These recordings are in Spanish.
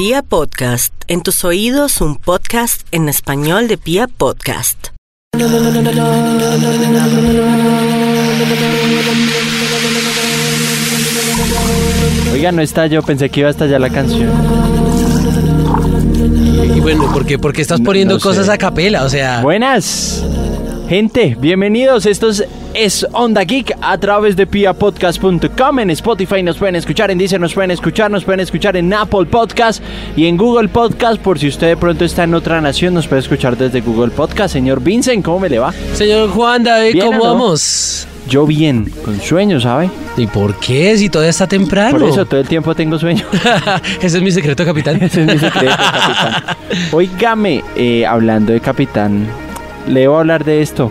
Pia Podcast, en tus oídos un podcast en español de Pia Podcast. Oiga, no está yo, pensé que iba a estallar la canción. Y bueno, ¿por qué, Porque estás No- poniendo no sé. cosas a capela? O sea, Buenas, gente, bienvenidos. Esto es, Onda Geek a través de piapodcast.com. En Spotify nos pueden escuchar, en Deezer nos pueden escuchar, nos pueden escuchar en Apple Podcast y en Google Podcast. Por si usted de pronto está en otra nación, nos puede escuchar desde Google Podcast. Señor Vincent, ¿cómo me le va? señor Juan David, Bien, ¿cómo vamos? Yo bien, con sueño, ¿sabe? ¿Y por qué? Si todavía está temprano. Por eso todo el tiempo tengo sueño. Ese es mi secreto, capitán. Ese es mi secreto, capitán. Eh, hablando de capitán, le voy a hablar de esto.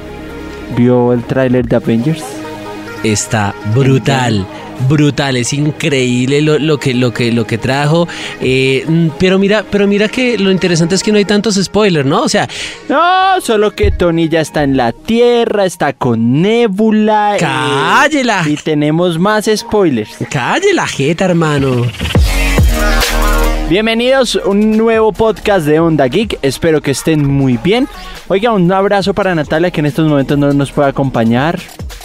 ¿Vio el tráiler de Avengers? Está brutal. Brutal, es increíble lo, lo que, lo, que, lo que trajo. Eh, mm, pero mira, pero mira que lo interesante es que no hay tantos spoilers, ¿no? O sea, No, solo que Tony ya está en la Tierra, está con Nebula. eh, ¡Cállela! y tenemos más spoilers. calle la jeta, hermano. Bienvenidos a un nuevo podcast de Onda Geek. Espero que estén muy bien. Oiga, un abrazo para Natalia que en estos momentos no nos puede acompañar.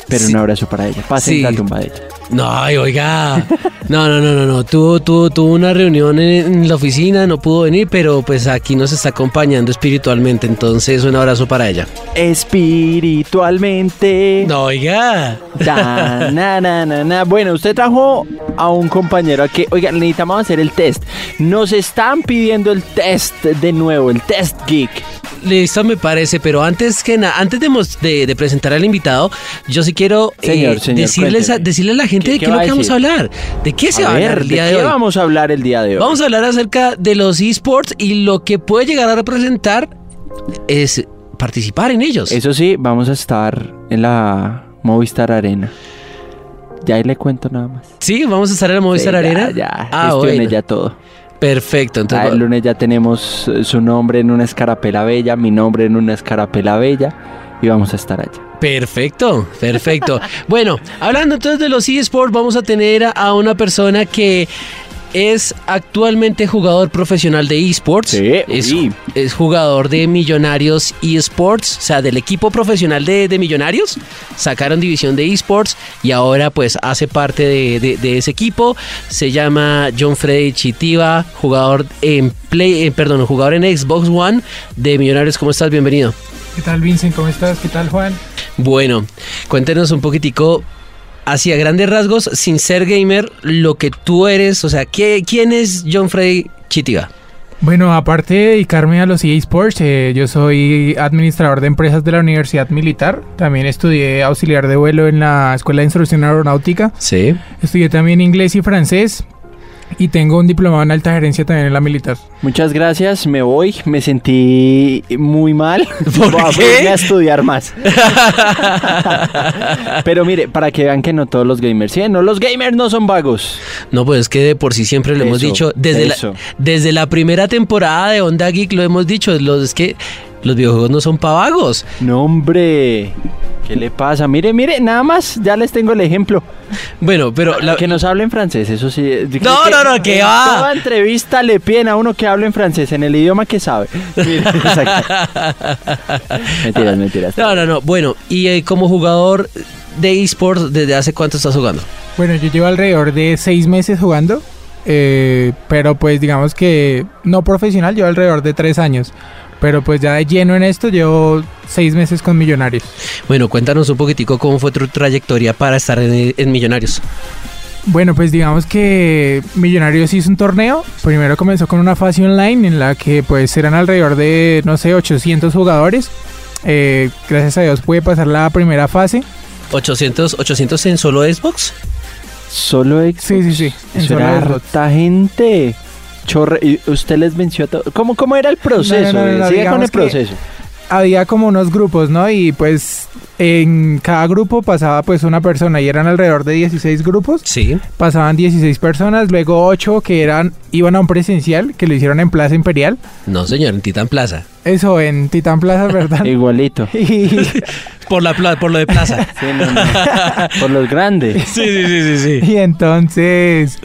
Pero Sí. un abrazo para ella. Pasen Sí. la tumba de ella. No, ay, oiga. No, no, no, no, no. Tuvo, tuvo, tuvo una reunión en, la oficina, no pudo venir, pero pues aquí nos está acompañando espiritualmente. Entonces, un abrazo para ella. Espiritualmente. No, oiga. Na, na, na, na. Bueno, usted trajo a un compañero a que, oiga, necesitamos hacer el test. Nos están pidiendo el test de nuevo, el test geek. Listo, me parece, pero antes que nada, antes de, mos- de- de presentar al invitado, yo sí quiero eh, Señor, decirles, a, decirle a la gente ¿Qué- de qué qué lo que vamos a hablar. ¿De qué se a va a hablar el ¿de día qué de hoy? vamos a hablar el día de hoy? Vamos a hablar acerca de los esports y lo que puede llegar a representar es participar en ellos. Eso sí, vamos a estar en la Movistar Arena. Ya ahí le cuento nada más. Sí, vamos a estar en la Movistar Sí, Arena. Ya, ya, Ah, gestioné bueno. ya todo. Perfecto. Ah, el lunes ya tenemos eh, su nombre en una escarapela bella, mi nombre en una escarapela bella y vamos a estar allá. Perfecto, perfecto. bueno, hablando entonces de los eSports, vamos a tener a- a una persona que es actualmente jugador profesional de eSports. Sí, es, sí. es jugador de Millonarios eSports, o sea, del equipo profesional de, de Millonarios. Sacaron división de eSports y ahora pues hace parte de, de- de ese equipo. Se llama John Freddy Chitiva, jugador en Play, eh, perdón, jugador en Xbox One de Millonarios. ¿Cómo estás? Bienvenido. ¿Qué tal Vincent? ¿Cómo estás? ¿Qué tal Juan? Bueno, cuéntenos un poquitico, hacia grandes rasgos, sin ser gamer, lo que tú eres, o sea, ¿qué, ¿quién es John Freddy Chitiva? Bueno, aparte de dedicarme a los eSports, eh, yo soy administrador de empresas de la Universidad Militar. También estudié auxiliar de vuelo en la Escuela de Instrucción Aeronáutica. Sí. Estudié también inglés y francés. Y tengo un diplomado en alta gerencia también en la militar. Muchas gracias, me voy, me sentí muy mal. ¿Por Voy a qué? ponerme a estudiar más. Pero mire, para que vean que no todos los gamers, ¿sí? No, los gamers no son vagos. No, pues es que de por sí siempre lo hemos dicho, desde la, desde la primera temporada de Onda Geek lo hemos dicho, los, es que los videojuegos no son pavagos. No, hombre. ¿Qué le pasa? Mire, mire, nada más, ya les tengo el ejemplo. Bueno, pero la- Que nos hablen francés, eso sí. Creo No, que no, no, que en va. Toda entrevista le piden a uno que hable en francés, en el idioma que sabe. Mire, exacto. mentiras, mentiras. no, no, no, bueno, y eh, como jugador de esports, ¿desde hace cuánto estás jugando? Bueno, yo llevo alrededor de seis meses jugando. eh, pero pues digamos que no profesional, llevo alrededor de tres años. Pero pues ya de lleno en esto llevo seis meses con Millonarios. Bueno, cuéntanos un poquitico cómo fue tu trayectoria para estar en, en Millonarios. Bueno, pues digamos que Millonarios hizo un torneo. Primero comenzó con una fase online en la que pues eran alrededor de, no sé, 800 jugadores. Eh, gracias a Dios pude pasar la primera fase. 800, 800 en solo Xbox. Solo Xbox. Sí, sí, sí. En Eso solo era Xbox. harta gente. Chorre, y usted les venció a todos. ¿Cómo, ¿Cómo era el proceso? No, no, no, no, Siga con el proceso. Había como unos grupos, ¿no? Y pues en cada grupo pasaba pues una persona y eran alrededor de 16 grupos. Sí. Pasaban 16 personas, luego 8 que eran iban a un presencial que lo hicieron en Plaza Imperial. No, señor, en Titán Plaza. Eso en Titán Plaza, ¿verdad? Igualito. y, Por, la, pla- por lo de Plaza. Sí, no, no. Por los grandes. sí, sí, sí, sí, sí. y entonces,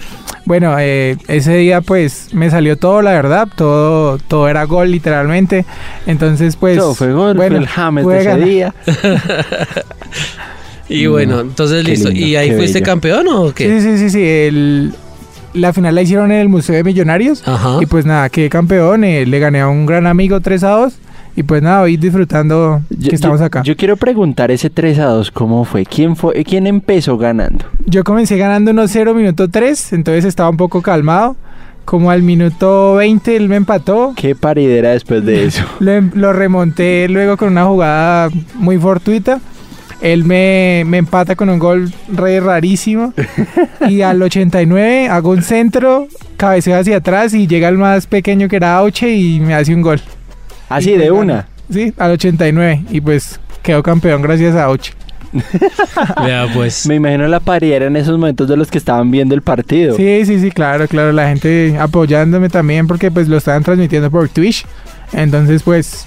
Bueno, eh, ese día pues me salió todo, la verdad, todo, todo era gol literalmente. Entonces pues... Todo fue gol, bueno, fue el James de ese día. Y No, bueno, entonces qué listo. lindo, ¿Y ahí fuiste bello. campeón o qué? Sí, sí, sí, sí. el- la final la hicieron en el Museo de Millonarios. Ajá. Y pues nada, quedé campeón. eh, le gané a un gran amigo 3 a 2. Y pues nada, hoy disfrutando Yo- que estamos yo- acá. Yo quiero preguntar ese 3 a 2, ¿cómo fue? ¿Quién fue? ¿Quién empezó ganando? Yo comencé ganando 1-0 minuto 3, entonces estaba un poco calmado. Como al minuto 20 él me empató. ¿Qué paridera después de eso? Lo, lo remonté luego con una jugada muy fortuita. Él me, me empata con un gol re rarísimo. y al 89 hago un centro, cabeceo hacia atrás y llega el más pequeño que era Auche y me hace un gol. Así de una. Sí, al 89. Y pues quedó campeón gracias a Auche. Vea, pues. Me imagino la paridera en esos momentos de los que estaban viendo el partido. Sí, sí, sí, claro, claro. La gente apoyándome también porque pues lo estaban transmitiendo por Twitch. Entonces pues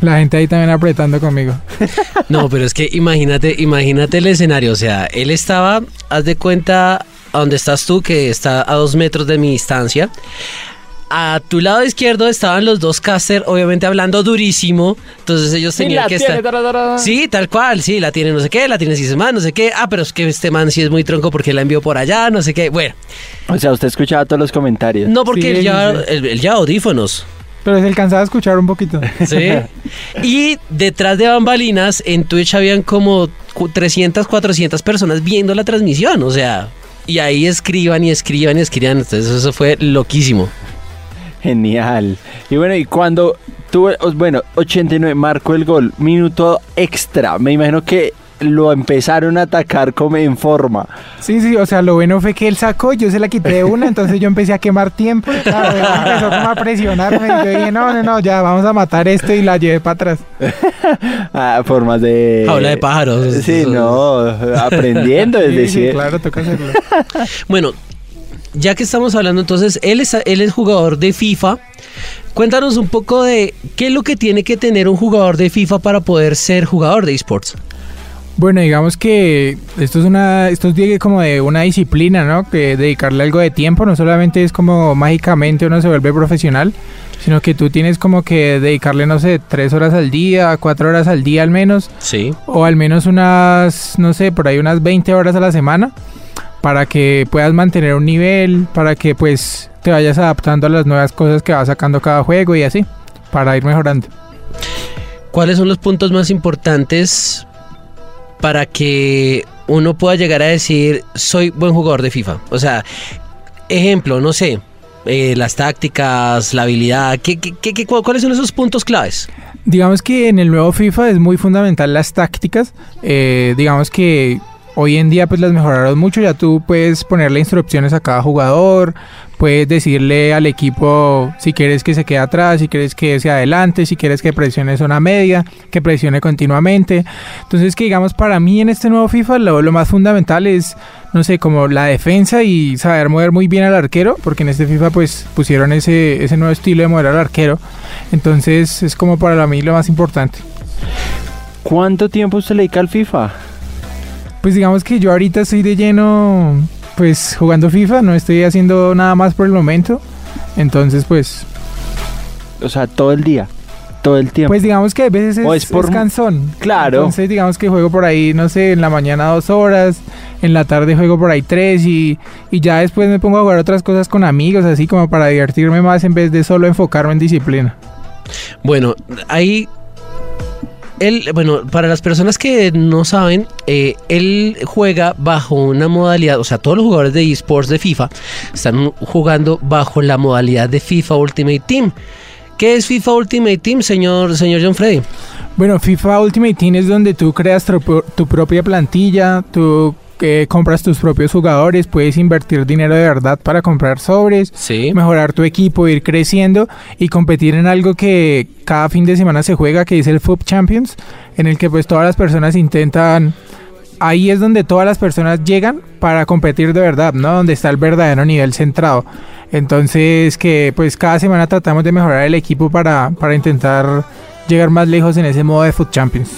la gente ahí también apretando conmigo. No, pero es que imagínate, imagínate el escenario. O sea, él estaba, haz de cuenta, a donde estás tú, que está a dos metros de mi distancia. A tu lado izquierdo estaban los dos caster, obviamente hablando durísimo. Entonces ellos Sí, tenían la que tiene, estar. Sí, tal cual, sí, la tiene no sé qué, la tiene si más, no sé qué. Ah, pero es que este man sí es muy tronco porque la envió por allá, no sé qué. Bueno, O sea, usted escuchaba todos los comentarios. no porque Sí, él, ya, sí. él, él ya audífonos. Pero se alcanzaba a escuchar un poquito. Sí. Y detrás de bambalinas, en Twitch habían como cu- 300, 400 personas viendo la transmisión. O sea, y ahí escriban y escriban y escriban. Entonces, eso fue loquísimo. Genial. Y bueno, y cuando tuve, bueno, 89 marcó el gol, minuto extra. Me imagino que lo empezaron a atacar como en forma. Sí, sí, o sea, lo bueno fue que él sacó, yo se la quité de una, entonces yo empecé a quemar tiempo. y Claro, él empezó como a presionarme y yo dije, no, no, no, ya, vamos a matar esto y la llevé para atrás. Ah, formas de. Jaula de pájaros. Sí, no, aprendiendo, es Sí, sí, decir. claro, toca hacerlo. Bueno, ya que estamos hablando entonces, él es, él es jugador de FIFA. Cuéntanos un poco de qué es lo que tiene que tener un jugador de FIFA para poder ser jugador de esports. Bueno, digamos que esto es una, esto es como de una disciplina, ¿no? Que dedicarle algo de tiempo, no solamente es como mágicamente uno se vuelve profesional, sino que tú tienes como que dedicarle, no sé, tres horas al día, cuatro horas al día al menos, Sí. o al menos unas, no sé, por ahí unas 20 horas a la semana, para que puedas mantener un nivel, para que pues te vayas adaptando a las nuevas cosas que va sacando cada juego y así, para ir mejorando. ¿Cuáles son los puntos más importantes para que uno pueda llegar a decir soy buen jugador de FIFA? O sea, ejemplo, no sé, eh, las tácticas, la habilidad, ¿qué, qué- qué- qué- cu- ¿cuáles son esos puntos claves? Digamos que en el nuevo FIFA es muy fundamental las tácticas. Eh, digamos que hoy en día pues las mejoraron mucho. Ya tú puedes ponerle instrucciones a cada jugador. Puedes decirle al equipo si quieres que se quede atrás, si quieres que sea adelante, si quieres que presione zona media, que presione continuamente. Entonces que digamos para mí en este nuevo FIFA lo, lo más fundamental es, no sé, como la defensa y saber mover muy bien al arquero, porque en este FIFA pues pusieron ese, ese nuevo estilo de mover al arquero. Entonces es como para mí lo más importante. ¿Cuánto tiempo usted le dedica al FIFA? Pues digamos que yo ahorita estoy de lleno pues jugando FIFA, no estoy haciendo nada más por el momento. Entonces pues O sea, todo el día. Todo el tiempo. pues digamos que a veces es, O es por- es cansón. Claro. Entonces digamos que juego por ahí, no sé, en la mañana dos horas, en la tarde juego por ahí tres y, y ya después me pongo a jugar otras cosas con amigos, así como para divertirme más en vez de solo enfocarme en disciplina. Bueno, ahí. Él, bueno, para las personas que no saben, eh, él juega bajo una modalidad, o sea, todos los jugadores de esports de FIFA están jugando bajo la modalidad de FIFA Ultimate Team. ¿Qué es FIFA Ultimate Team, señor, señor John Freddy? Bueno, FIFA Ultimate Team es donde tú creas tu, pro- tu propia plantilla, tú eh, compras tus propios jugadores, puedes invertir dinero de verdad para comprar sobres, Sí. mejorar tu equipo, ir creciendo y competir en algo que cada fin de semana se juega, que es el FUB Champions, en el que pues todas las personas intentan... Ahí es donde todas las personas llegan para competir de verdad, ¿no? Donde está el verdadero nivel centrado. Entonces que pues cada semana tratamos de mejorar el equipo para, para intentar llegar más lejos en ese modo de FUT Champions.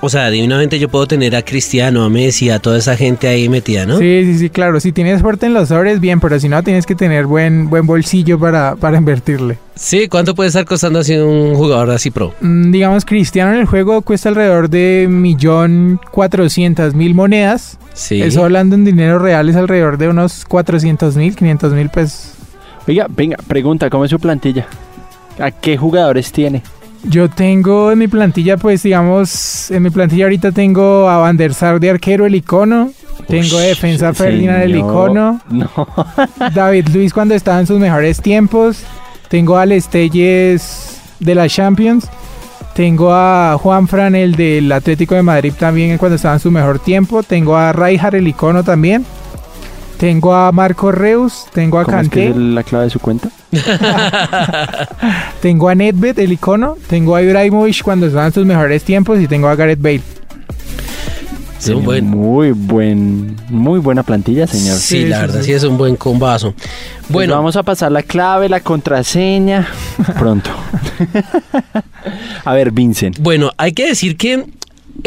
O sea, divinamente yo puedo tener a Cristiano, a Messi, a toda esa gente ahí metida, ¿no? Sí, sí, sí, claro. Si tienes suerte en los sobres, bien, pero si no, tienes que tener buen, buen bolsillo para, para invertirle. Sí, ¿cuánto puede estar costando así un jugador así pro? Mm, digamos, Cristiano en el juego cuesta alrededor de millón cuatrocientas mil monedas. Sí. Eso hablando en dinero real es alrededor de unos 400 mil, 500 mil pesos. Oiga, venga, pregunta, ¿cómo es su plantilla? ¿A qué jugadores tiene? Yo tengo en mi plantilla, pues digamos, en mi plantilla ahorita tengo a Van der Sar de arquero, el icono. Tengo de defensa Ferdinand, el icono. No. David Luis cuando estaba en sus mejores tiempos. Tengo a Lestelles de la Champions. Tengo a Juan Fran, el del Atlético de Madrid también cuando estaba en su mejor tiempo. Tengo a Rijkaard, el icono también. Tengo a Marco Reus. Tengo a ¿Cómo es que es la clave de su cuenta? Tengo a Nedved, el icono. Tengo a Ibrahimovic cuando estaba en sus mejores tiempos. Y tengo a Gareth Bale. Sí, un buen- Muy buen, muy buena plantilla, señor. Sí, Sí, la sí, verdad, sí. sí es un buen combazo. Pues Bueno, vamos a pasar la clave, la contraseña pronto. a ver, Vincent. Bueno, hay que decir que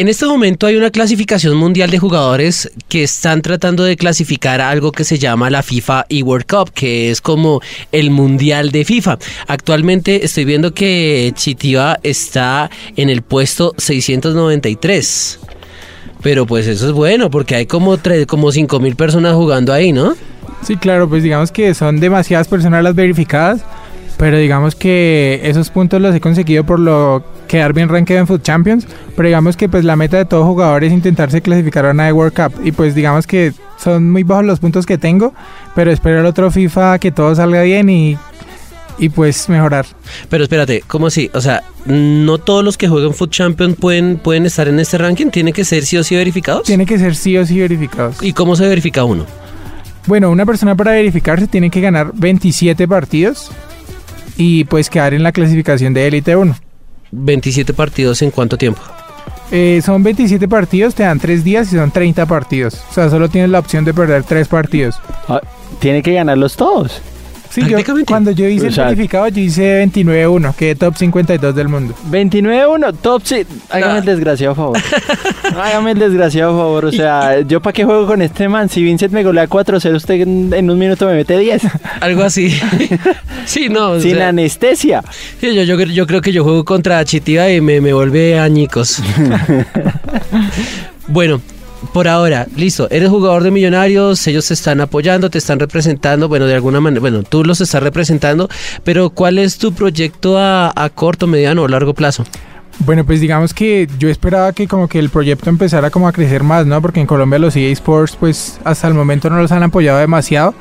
en este momento hay una clasificación mundial de jugadores que están tratando de clasificar algo que se llama la FIFA eWorld Cup, que es como el mundial de FIFA. Actualmente estoy viendo que Chitiva está en el puesto 693. Pero pues eso es bueno, porque hay como, tres, como 5 mil personas jugando ahí, ¿no? Sí, claro, pues digamos que son demasiadas personas las verificadas, pero digamos que esos puntos los he conseguido por lo quedar bien rankeado en Food Champions, pero digamos que pues la meta de todo jugador es intentarse clasificar a una World Cup y pues digamos que son muy bajos los puntos que tengo, pero espero el otro FIFA que todo salga bien y, y pues mejorar. Pero espérate, ¿cómo así? O sea, no todos los que juegan Foot Champion pueden, pueden estar en este ranking, tiene que ser sí o sí verificados. Tiene que ser sí o sí verificados. ¿Y cómo se verifica uno? Bueno, una persona para verificarse tiene que ganar 27 partidos y pues quedar en la clasificación de Elite 1. 27 partidos en cuánto tiempo? Eh, son 27 partidos, te dan 3 días y son 30 partidos. O sea, solo tienes la opción de perder 3 partidos. Ah, Tiene que ganarlos todos. Sí, yo, cuando yo hice O el sea- verificado, yo hice 29-1, quedé top 52 del mundo. 29-1, top sí. Hágame Ah. el desgraciado favor. Hágame el desgraciado favor. O sea, ¿yo para qué juego con este man? Si Vincent me golea 4-0, usted en, en un minuto me mete 10. Algo así. sí, no. o Sin sea, anestesia. sí, yo, yo, yo creo que yo juego contra Chitiva y me, me vuelve añicos. bueno. Por ahora, listo, eres jugador de millonarios, ellos te están apoyando, te están representando, bueno, de alguna manera, bueno, tú los estás representando, pero ¿cuál es tu proyecto a, corto, mediano o largo plazo? Bueno, pues digamos que yo esperaba que como que el proyecto empezara como a crecer más, ¿no? Porque en Colombia los EA Sports pues hasta el momento no los han apoyado demasiado.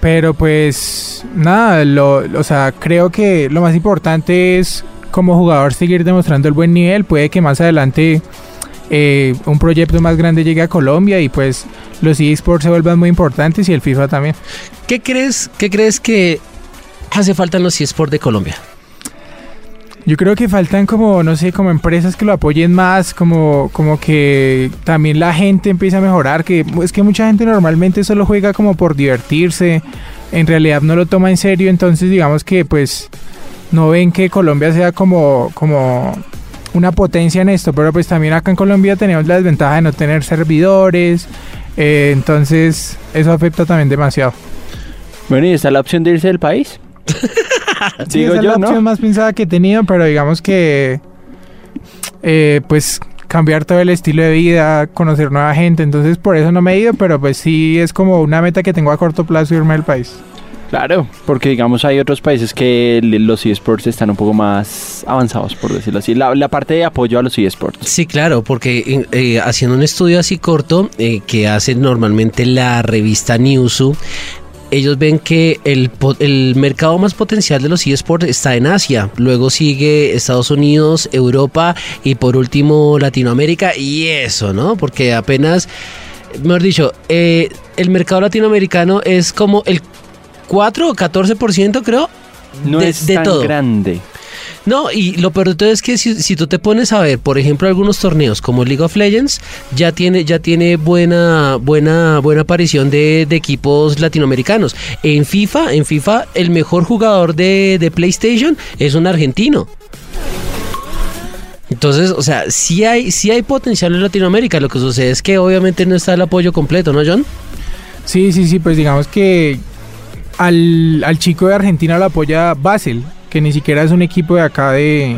Pero pues nada, lo, o sea, creo que lo más importante es como jugador seguir demostrando el buen nivel. Puede que más adelante eh, un proyecto más grande llegue a Colombia y pues los eSports se vuelvan muy importantes y el FIFA también. ¿Qué crees, qué crees que hace falta en los eSports de Colombia? Yo creo que faltan como, no sé, como empresas que lo apoyen más, como, como que también la gente empiece a mejorar, que es que mucha gente normalmente solo juega como por divertirse, en realidad no lo toma en serio, entonces digamos que pues no ven que Colombia sea como, como una potencia en esto, pero pues también acá en Colombia tenemos la desventaja de no tener servidores, eh, entonces eso afecta también demasiado. Bueno, y está la opción de irse del país. Sí, Digo esa es la ¿no? opción más pensada que he tenido, pero digamos que eh, pues cambiar todo el estilo de vida, conocer nueva gente, entonces por eso no me he ido, pero pues sí es como una meta que tengo a corto plazo irme del país. Claro, porque digamos hay otros países que los eSports están un poco más avanzados, por decirlo así. La, parte de apoyo a los eSports. Sí, claro, porque eh, haciendo un estudio así corto eh, que hace normalmente la revista Newsu, ellos ven que el, el mercado más potencial de los eSports está en Asia, luego sigue Estados Unidos, Europa y por último Latinoamérica y eso, ¿no? Porque apenas, mejor dicho, eh, el mercado latinoamericano es como el 4 o 14% creo. No de, es de tan todo. grande. No, y lo peor de todo es que si, si tú te pones a ver, por ejemplo, algunos torneos como League of Legends, ya tiene, ya tiene buena, buena, buena aparición de, de equipos latinoamericanos. En FIFA, en FIFA, el mejor jugador de, de PlayStation es un argentino. Entonces, o sea, sí hay, sí hay potencial en Latinoamérica. Lo que sucede es que obviamente no está el apoyo completo, ¿no, John? Sí, sí, sí, pues digamos que al, al chico de Argentina lo apoya Basel, que ni siquiera es un equipo de acá de...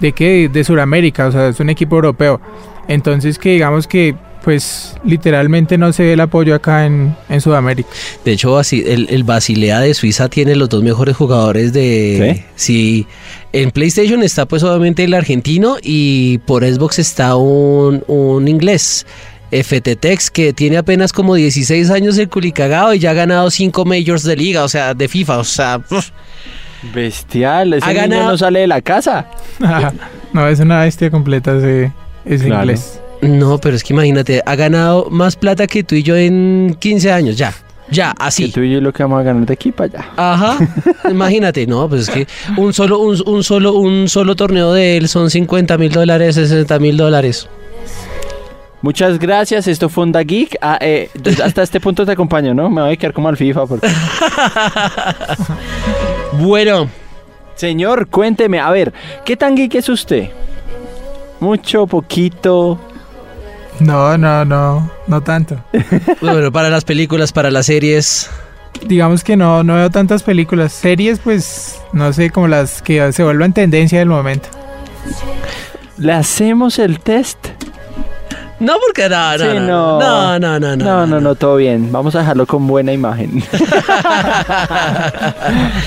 ¿De qué? De Sudamérica, o sea, es un equipo europeo. Entonces que digamos que pues literalmente no se ve el apoyo acá en, en Sudamérica. De hecho, el, el Basilea de Suiza tiene los dos mejores jugadores de... Sí. En PlayStation está pues obviamente el argentino y por Xbox está un, un inglés. FTTX que tiene apenas como 16 años el culicagado y ya ha ganado 5 majors de liga, o sea, de FIFA, o sea, uf. Bestial, ese Ha niño ganado- no sale de la casa. no, es una bestia completa ese, ese Claro. inglés. no, pero es que imagínate, ha ganado más plata que tú y yo en 15 años, ya, ya, Que así. tú y yo lo que vamos a ganar de aquí para allá. Ajá, imagínate, no, pues es que un solo, un, un solo, un solo torneo de él son 50 mil dólares, 60 mil dólares. Muchas gracias, esto fue Onda Geek. Ah, eh, hasta este punto te acompaño, ¿no? Me voy a quedar como al FIFA. Porque... Bueno, Señor, cuénteme, a ver, ¿qué tan geek es usted? Mucho, poquito. No, no, no, no tanto. bueno, para las películas, para las series, Digamos que no, no veo tantas películas. Series, pues, no sé, como las que se vuelvan tendencia del momento. ¿Le hacemos el test? No porque no, no, Sí, no, no. no, no, no, no, No, no, no, todo bien. Vamos a dejarlo con buena imagen.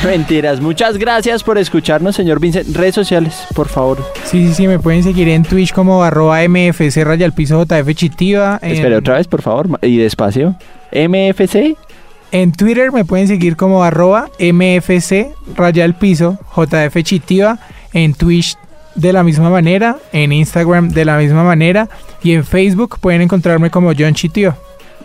Mentiras. Muchas gracias por escucharnos, señor Vincent. Redes sociales, por favor. Sí, sí, sí, me pueden seguir en Twitch como arroba MFC raya al piso JF Chitiva. En, Espere otra vez, por favor. Y despacio. MFC. En Twitter me pueden seguir como arroba MFC raya al piso JF Chitiva. En Twitch de la misma manera. En Instagram de la misma manera. Y en Facebook pueden encontrarme como John Chitiva.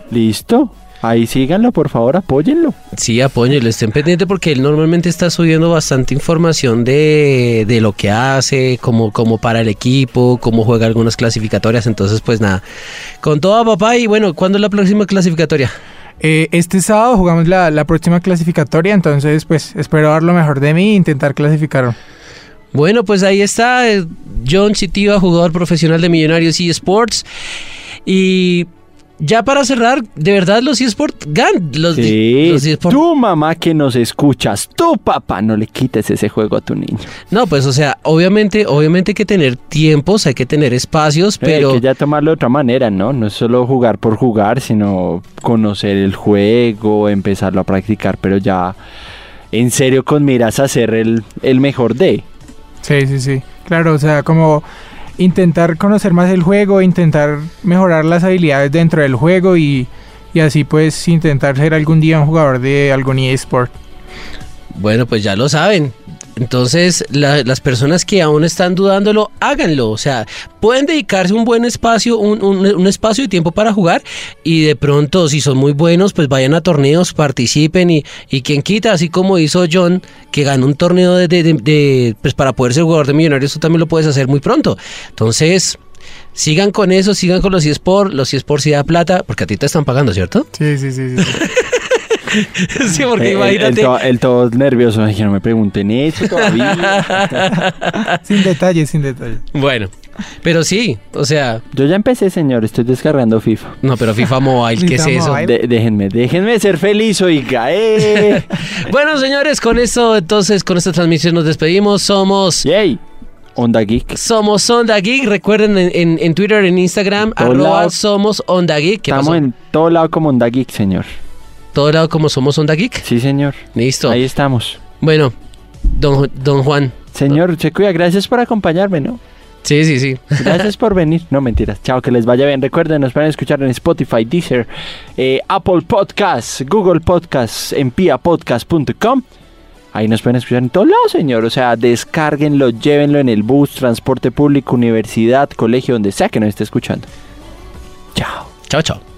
Listo. Ahí síganlo, por favor, apóyenlo. Sí, apóyenlo, estén pendientes porque él normalmente está subiendo bastante información de, de lo que hace, como, como para el equipo, cómo juega algunas clasificatorias. Entonces, pues nada, con todo papá. Y bueno, ¿cuándo es la próxima clasificatoria? Eh, este sábado jugamos la, la próxima clasificatoria. Entonces, pues espero dar lo mejor de mí e intentar clasificar. Bueno, pues ahí está eh, John Chitiva, jugador profesional de Millonarios eSports. Y ya para cerrar, de verdad los eSports ganan. Los, Sí. los eSports- Tu mamá que nos escuchas, tu papá, no le quites ese juego a tu niño. No, pues o sea, obviamente, obviamente hay que tener tiempos, hay que tener espacios, Pero pero que ya tomarlo de otra manera, ¿no? No es solo jugar por jugar, sino conocer el juego, empezarlo a practicar, pero ya en serio con miras a ser el, el mejor de. Sí, sí, sí. Claro, o sea, como intentar conocer más el juego, intentar mejorar las habilidades dentro del juego y, y así pues intentar ser algún día un jugador de algún eSport. Bueno, pues ya lo saben. Entonces, la- las personas que aún están dudándolo, háganlo. O sea, pueden dedicarse un buen espacio, un, un- un espacio y tiempo para jugar. Y de pronto, si son muy buenos, pues vayan a torneos, participen y, y quien quita, así como hizo John, que ganó un torneo de, de- de- de- pues para poder ser jugador de millonarios, tú también lo puedes hacer muy pronto. Entonces, sigan con eso, sigan con los eSports. Los eSports sí da plata, porque a ti te están pagando, ¿cierto? Sí, sí, sí. sí, sí. porque Eh, el, imagínate. to- el todo nervioso, que no me pregunten eso todavía. sin detalles, sin detalles. Bueno, pero sí, o sea, Yo ya empecé, señor, estoy descargando FIFA. no, pero FIFA Mobile, ¿qué es eso? De- déjenme, déjenme ser feliz, oiga. Eh. Bueno, señores, con esto, entonces, con esta transmisión nos despedimos. Somos, Yay. Onda Geek. somos Onda Geek. Recuerden en, en- en Twitter, en Instagram, arroba lado. somos Onda Geek. ¿Qué Estamos pasó? en todo lado como Onda Geek, señor. Todo lado como somos Onda Geek. Sí, señor. Listo. Ahí estamos. Bueno, don, don Juan. Señor, se cuida, gracias por acompañarme, ¿no? Sí, sí, sí. Gracias por venir. No, mentiras. Chao, que les vaya bien. Recuerden, nos pueden escuchar en Spotify, Deezer, eh, Apple Podcasts, Google Podcasts, en piapodcast.com. Ahí nos pueden escuchar en todos lados, señor. O sea, descárguenlo, llévenlo en el bus, transporte público, universidad, colegio, donde sea que nos esté escuchando. Chao. Chao, chao.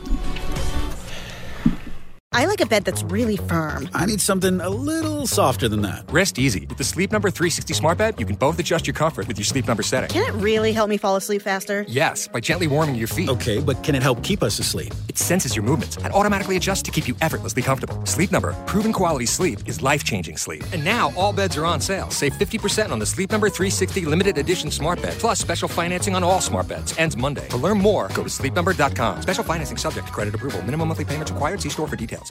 I like a bed that's really firm. I need something a little softer than that. Rest easy. With the Sleep Number 360 smart bed, you can both adjust your comfort with your sleep number setting. Can it really help me fall asleep faster? Yes, by gently warming your feet. Okay, but can it help keep us asleep? It senses your movements and automatically adjusts to keep you effortlessly comfortable. Sleep Number, proven quality sleep is life-changing sleep. And now all beds are on sale. Save 50% on the Sleep Number 360 limited edition smart bed, plus special financing on all smart beds. Ends Monday. To learn more, go to sleepnumber.com. Special financing subject to credit approval. Minimum monthly payments required. See store for details.